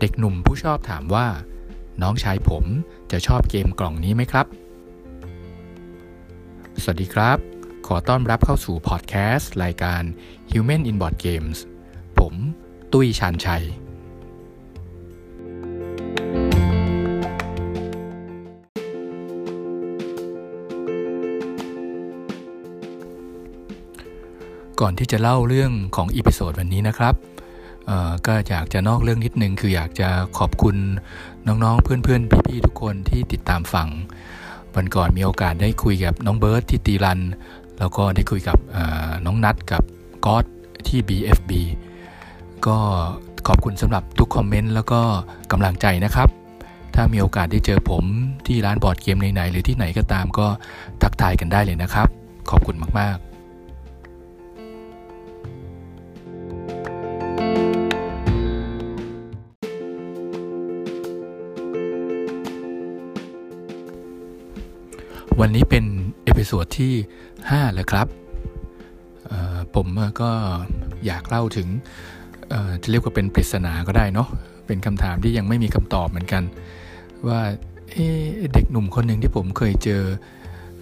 เด็กหนุ่มผู้ชอบถามว่า น้องชายผมจะชอบเกมกล่องนี้ไหมครับ สวัสดีครับ ขอต้อนรับเข้าสู่พอดแคสต์รายการ Human in Board Games ผม ตุ้ยชานชัย ก่อนที่จะเล่าเรื่องของ episode วันนี้นะครับ ก็อยากจะนอกเรื่องนิดนึง คืออยากจะขอบคุณน้องๆ เพื่อนๆ พี่ๆ ทุกคนที่ติดตามฟังวันก่อนมีโอกาสได้คุยกับน้องเบิร์ตที่ตีรัน แล้วก็ได้คุยกับน้องนัดกับก๊อตที่ BFB ก็ขอบคุณสำหรับทุกคอมเมนต์แล้วก็กำลังใจนะครับ ถ้ามีโอกาสได้เจอผมที่ร้านบอร์ดเกมไหนๆหรือที่ไหนก็ตามก็ทักทายกันได้เลยนะครับ ขอบคุณมากๆ วันนี้เป็น episode ที่ 5 แล้วครับ ผมก็อยากเล่าถึงจะเรียกว่าเป็นปริศนาก็ได้เนาะเป็นคำถามที่ยังไม่มีคำตอบเหมือนกัน ว่าเด็กหนุ่มคนหนึ่งที่ผมเคยเจอ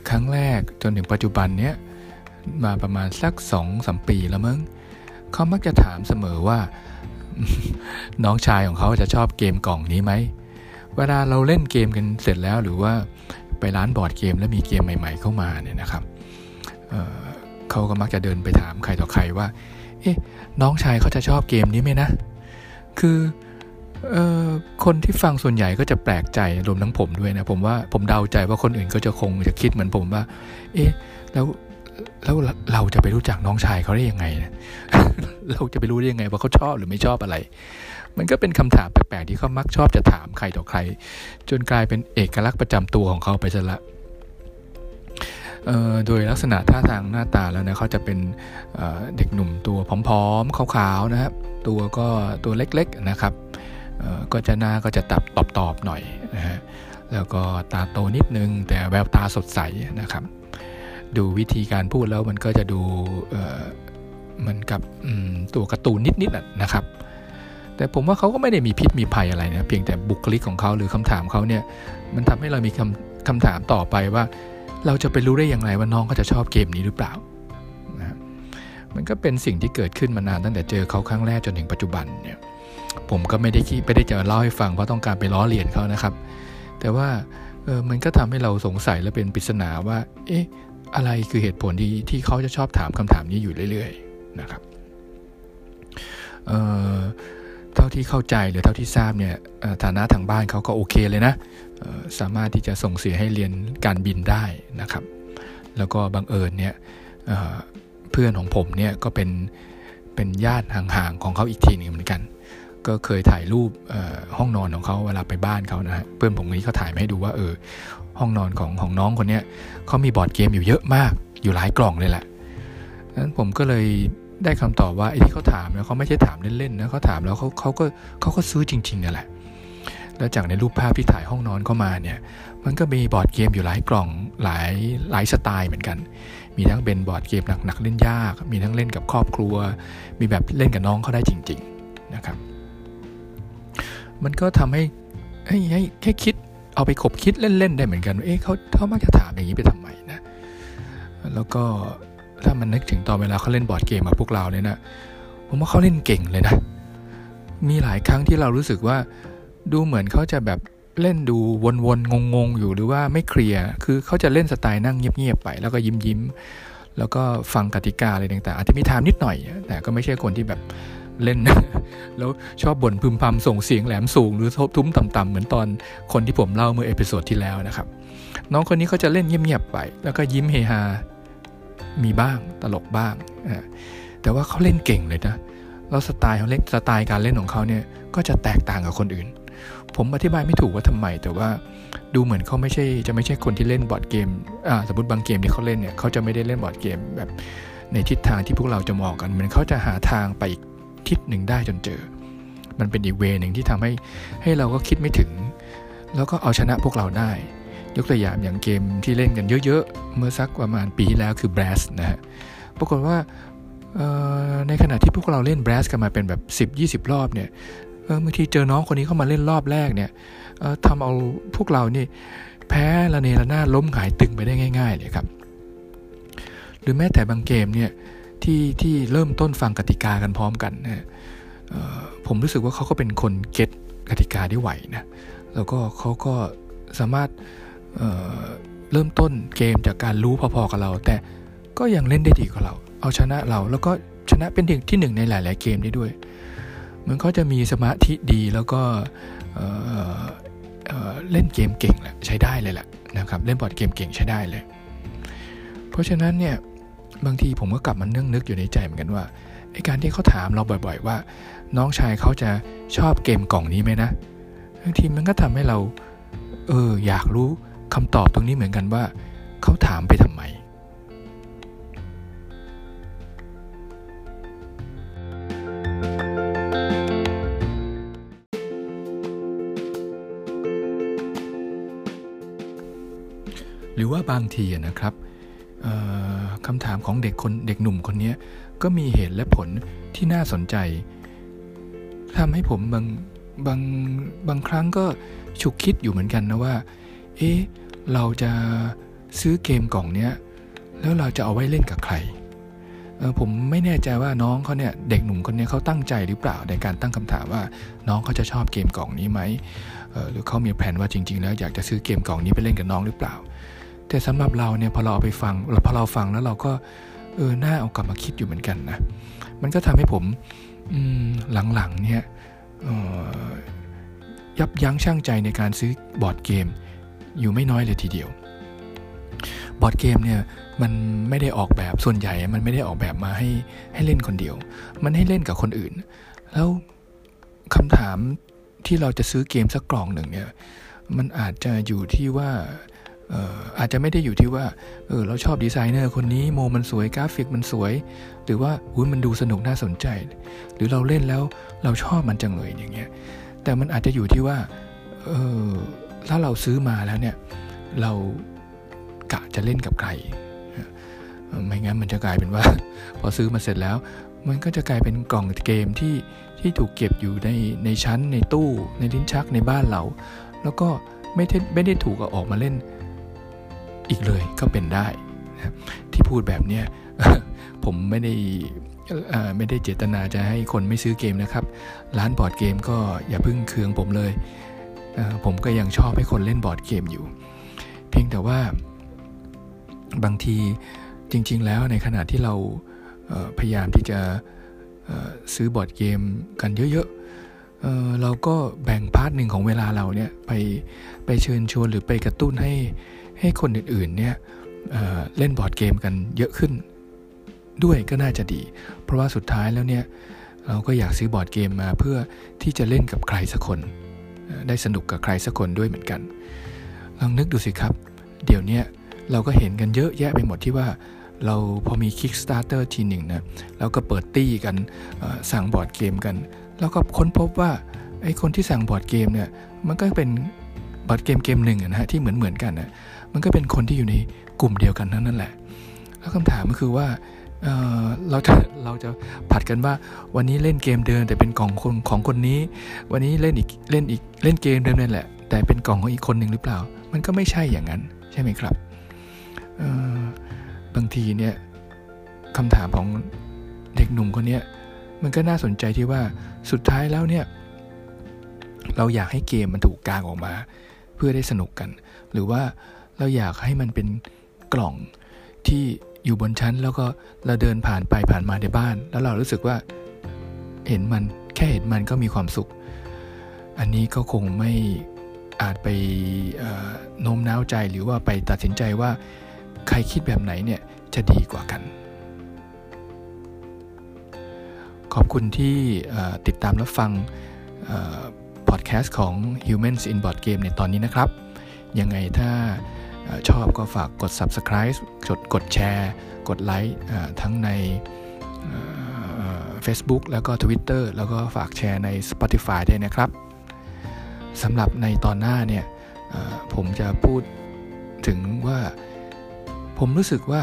ครั้งแรกจนถึงปัจจุบันเนี้ยมาประมาณสักสองสามปีแล้วมั้งเขามักจะถามเสมอว่า น้องชายของเขาจะชอบเกมกล่องนี้ไหมเวลาเราเล่นเกมกันเสร็จแล้วหรือว่า ไปร้านบอร์ดเกมแล้วมีเกมใหม่ ๆ เข้ามาเนี่ยนะครับเเขาก็มักจะเดินไปถามใครต่อใครว่า เอ๊ะน้องชายเขาจะชอบเกมนี้ไหมนะ คือออคนที่ฟังส่วนใหญ่ก็จะแปลกใจรวมทั้งผมด้วยนะผมว่าผมเดาใจว่าคนอื่นก็จะคงจะคิดเหมือนผมว่า เอ๊ะแล้วแล้วเราจะไปรู้จักน้องชายเขาได้ยังไงนะเราจะไปรู้ได้ยังไงว่าเขาชอบหรือไม่ชอบอะไร มันก็เป็นคำถามแปลกๆที่เขามักชอบจะถามใครต่อใคร จนกลายเป็นเอกลักษณ์ประจำตัวของเขาไปซะละโดยลักษณะท่าทางหน้าตาแล้วนะเขาจะเป็นเด็กหนุ่มตัวผอมๆขาวๆนะครับ ตัวก็ตัวเล็กๆนะครับก็จะหน้าก็จะตับตอบๆหน่อยนะฮะแล้วก็ตาโตนิดนึง แต่แววตาสดใสนะครับ ดูวิธีการพูดแล้วมันก็จะดูเหมือนกับตัวการ์ตูนนิดๆนะครับ แต่ผมว่าเขาก็ไม่ได้มีพิษมีภัยอะไรนะเพียงแต่บุคลิกของเขาหรือคำถามเขาเนี่ยมันทำให้เรามีคำคำถามต่อไปว่า เราจะไปรู้ได้อย่างไรว่าน้องเขาจะชอบเกมนี้หรือเปล่านะมันก็เป็นสิ่งที่เกิดขึ้นมานานตั้งแต่เจอเขาครั้งแรกจนถึงปัจจุบันเนี่ยผมก็ไม่ได้คิดไม่ได้จะเล่าให้ฟังเพราะต้องการไปล้อเลียนเขานะครับ แต่ว่าเออมันก็ทำให้เราสงสัยและเป็นปริศนาว่า เอ๊ะอะไรคือเหตุผลที่ที่เขาจะชอบถามคำถามนี้อยู่เรื่อย ๆ นะครับเออ เท่าที่เข้าใจหรือเท่าที่ทราบเนี่ยฐานะทางบ้านเขาก็โอเคเลยนะสามารถที่จะส่งเสียให้เรียนการบินได้นะครับ แล้วก็บังเอิญเนี่ยเพื่อนของผมเนี่ยก็เป็นเป็นญาติห่างๆของเขาอีกทีหนึ่งเหมือนกัน ก็เคยถ่ายรูปห้องนอนของเขาเวลาไปบ้านเขานะฮะเพื่อนผมคนนี้เขาถ่ายมาให้ดูว่าเออห้องนอนของของน้องคนนี้เขามีบอร์ดเกมอยู่เยอะมากอยู่หลายกล่องเลยแหละนั้นผมก็เลย ได้คำตอบว่าไอ้ที่เขาถามเนี่ยเขาไม่ใช่ถามเล่นๆนะเขาถามแล้วเขาเขาก็เขาก็ซื้อจริงๆนี่แหละ แล้วจากในรูปภาพที่ถ่ายห้องนอนเขามาเนี่ยมันก็มีบอร์ดเกมอยู่หลายกล่องหลายหลายสไตล์เหมือนกัน มีทั้งเป็นบอร์ดเกมหนักๆเล่นยาก มีทั้งเล่นกับครอบครัว มีแบบเล่นกับน้องเขาได้จริง ๆนะครับ มันก็ทำให้ให้ให้ให้คิดเอาไปขบคิดเล่นๆได้เหมือนกัน เอ๊ะเขาเขามักจะถามอย่างนี้ไปทำไมนะ แล้วก็ ถ้ามันนึกถึงตอนเวลาเขาเล่นบอร์ดเกมกับพวกเราเนี่ยนะผมว่าเขาเล่นเก่งเลยนะ มีหลายครั้งที่เรารู้สึกว่าดูเหมือนเขาจะแบบเล่นดูวนๆงงๆอยู่หรือว่าไม่เคลียร์คือเขาจะเล่นสไตล์นั่งเงียบๆไป แล้วก็ยิ้มยิ้มแล้วก็ฟังกติกาอะไรต่างๆ อาจจะมีถามนิดหน่อย แต่ก็ไม่ใช่คนที่แบบเล่น แล้วชอบบ่นพึมพำส่งเสียงแหลมสูงหรือทุ้มต่ำๆเหมือนตอนคนที่ผมเล่าเมื่อ episode ที่แล้วนะครับ น้องคนนี้เขาจะเล่นเงียบๆไป แล้วก็ยิ้มเฮฮา มีบ้างตลกบ้าง แต่ว่าเขาเล่นเก่งเลยนะ แล้วสไตล์เขาเล่นสไตล์การเล่นของเขาเนี่ยก็จะแตกต่างกับคนอื่น ผมอธิบายไม่ถูกว่าทำไม แต่ว่าดูเหมือนเขาไม่ใช่จะไม่ใช่คนที่เล่นบอร์ดเกมอ่าสมมติบางเกมที่เขาเล่นเนี่ยเขาจะไม่ได้เล่นบอร์ดเกมแบบในทิศทางที่พวกเราจะมองกัน เหมือนเขาจะหาทางไปอีกทิศหนึ่งได้จนเจอ มันเป็นอีกเวหนึ่งที่ทำให้ให้เราก็คิดไม่ถึง แล้วก็เอาชนะพวกเราได้ ยกตัวอย่างอย่างเกมที่เล่นกันเยอะๆ เมื่อสักประมาณปีที่แล้วคือ brass นะฮะปรากฏว่าในขณะที่พวกเราเล่น b r a s กันมาเป็นแบบ 10-20 รอบเนี่ยบางทีเจอน้องคนนี้เข้ามาเล่นรอบแรกเนี่ยทำเอาพวกเรานี่แพ้ละเนระนาดล้มหายตึงไปได้ง่าย ๆ เลยครับ หรือแม้แต่บางเกมเนี่ยที่ที่เริ่มต้นฟังกติกากันพร้อมกันนะผมรู้สึกว่าเขาก็เป็นคนเก็ตกติกาได้ไหวนะ แล้วก็เขาก็สามารถ เเริ่มต้นเกมจากการรู้พอๆกับเรา แต่ก็ยังเล่นได้ดีกว่าเรา เอาชนะเราแล้วก็ชนะเป็นที่หนึ่งในหลาย ๆ เกมได้ด้วย มันก็จะมีสมาธิดีแล้วก็เล่นเกมเก่งแหละใช้ได้เลยแหละนะครับเล่นบอร์ดเกมเก่งใช้ได้เลย เพราะฉะนั้นเนี่ยบางทีผมก็กลับมาเนื่องนึกอยู่ในใจเหมือนกันว่าไอการที่เขาถามเราบ่อย ๆ ว่า น้องชายเขาจะชอบเกมกล่องนี้ไหมนะบางทีมันก็ทำให้เราเอออยากรู้ คำตอบตรงนี้เหมือนกันว่า เขาถามไปทำไมหรือว่าบางทีนะครับคำถามของเด็กคนเด็กหนุ่มคนนี้ก็มีเหตุและผลที่น่าสนใจทำให้ผมบางบางบางครั้งก็ฉุกคิดอยู่เหมือนกันนะว่า เอ๊ะเราจะซื้อเกมกล่องเนี้ยแล้วเราจะเอาไว้เล่นกับใครผมไม่แน่ใจว่าน้องเขาเนี่ยเด็กหนุ่มคนนี้เขาตั้งใจหรือเปล่าในการตั้งคำถามว่าน้องเขาจะชอบเกมกล่องนี้ไหมหรือเขามีแผนว่าจริง ๆ แล้วอยากจะซื้อเกมกล่องนี้ไปเล่นกับน้องหรือเปล่า แต่สำหรับเราเนี่ยพอเราเอาไปฟังพอเราฟังแล้วเราก็เออหน่าเอากลับมาคิดอยู่เหมือนกันนะมันก็ทำให้ผมหลังๆเนี่ยยับยั้งชั่งใจในการซื้อบอร์ดเกม อยู่ไม่น้อยเลยทีเดียว บอร์ดเกมเนี่ยมันไม่ได้ออกแบบส่วนใหญ่ มันไม่ได้ออกแบบมาให้ให้เล่นคนเดียว มันให้เล่นกับคนอื่น แล้วคำถามที่เราจะซื้อเกมสักกล่องหนึ่งเนี่ยมันอาจจะอยู่ที่ว่าอาจจะไม่ได้อยู่ที่ว่าเออเราชอบดีไซเนอร์คนนี้โมมันสวยกราฟิกมันสวย หรือว่าอุ้ยมันดูสนุกน่าสนใจ หรือเราเล่นแล้วเราชอบมันจังเลยอย่างเงี้ยแต่มันอาจจะอยู่ที่ว่าเออ ถ้าเราซื้อมาแล้วเนี่ย เรากะจะเล่นกับใครไม่งั้นมันจะกลายเป็นว่า พอซื้อมาเสร็จแล้ว มันก็จะกลายเป็นกล่องเกมที่ที่ถูกเก็บอยู่ในในชั้นในตู้ในลิ้นชักในบ้านเรา แล้วก็ไม่ได้ไม่ได้ถูกเอาออกมาเล่นอีกเลยก็เป็นได้นะที่พูดแบบเนี้ยผมไม่ได้ไม่ได้เจตนาจะให้คนไม่ซื้อเกมนะครับ ร้านบอร์ดเกมก็อย่าพึ่งเคืองผมเลย ผมก็ยังชอบให้คนเล่นบอร์ดเกมอยู่ เพียงแต่ว่าบางทีจริง ๆ แล้วในขณะที่เราพยายามที่จะซื้อบอร์ดเกมกันเยอะๆเราก็แบ่ง part หนึ่งของเวลาเราเนี่ยไปไปเชิญชวนหรือไปกระตุ้นให้ให้คนอื่นๆเนี่ยเล่นบอร์ดเกมกันเยอะขึ้น ด้วยก็น่าจะดี เพราะว่าสุดท้ายแล้วเนี่ยเราก็อยากซื้อบอร์ดเกมมาเพื่อที่จะเล่นกับใครสักคน ได้สนุกกับใครสักคนด้วยเหมือนกัน ลองนึกดูสิครับ เดี๋ยวนี้เราก็เห็นกันเยอะแยะไปหมดที่ว่าเราพอมี Kickstarter ทีหนึ่งนะเราก็เปิดตี้กันสั่งบอร์ดเกมกัน แล้วก็ค้นพบว่าไอ้คนที่สั่งบอร์ดเกมเนี่ยมันก็เป็นบอร์ดเกมเกมหนึ่งนะฮะที่เหมือนเหมือนกันนะมันก็เป็นคนที่อยู่ในกลุ่มเดียวกันทั้งนั้นแหละ แล้วคำถามก็คือว่า เราจะเราจะผลัดกันว่าวันนี้เล่นเกมเดิมแต่เป็นกล่องคนของคนนี้ วันนี้เล่นอีกเล่นอีกเล่นเกมเดิมนั่นแหละ แต่เป็นกล่องของอีกคนหนึ่งหรือเปล่า มันก็ไม่ใช่อย่างนั้น ใช่ไหมครับบางทีเนี่ยคำถามของเด็กหนุ่มคนนี้มันก็น่าสนใจที่ว่าสุดท้ายแล้วเนี่ย เราอยากให้เกมมันถูกกางออกมา เพื่อได้สนุกกัน หรือว่าเราอยากให้มันเป็นกล่องที่ อยู่บนชั้น แล้วก็เราเดินผ่านไปผ่านมาในบ้าน แล้วเรารู้สึกว่าเห็นมันแค่เห็นมันก็มีความสุข อันนี้ก็คงไม่อาจไปโน้มน้าวใจหรือว่าไปตัดสินใจว่าใครคิดแบบไหนเนี่ยจะดีกว่ากัน ขอบคุณที่ติดตามรับฟังพอดแคสต์ของ Humans in Board Game ในตอนนี้นะครับ ยังไงถ้า ชอบก็ฝากกด subscribe กดกดแชร์ กดไลค์ทั้งใน Facebook แล้วก็ Twitter แล้วก็ฝากแชร์ใน Spotify ด้วยนะครับสำหรับในตอนหน้าเนี่ยผมจะพูดถึงว่าผมรู้สึกว่า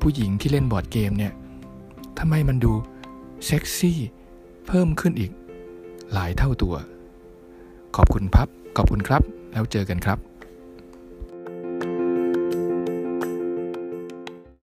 ผู้หญิงที่เล่นบอร์ดเกมเนี่ยทำไมมันดูเซ็กซี่เพิ่มขึ้นอีกหลายเท่าตัว ขอบคุณพับ ขอบคุณครับ แล้วเจอกันครับ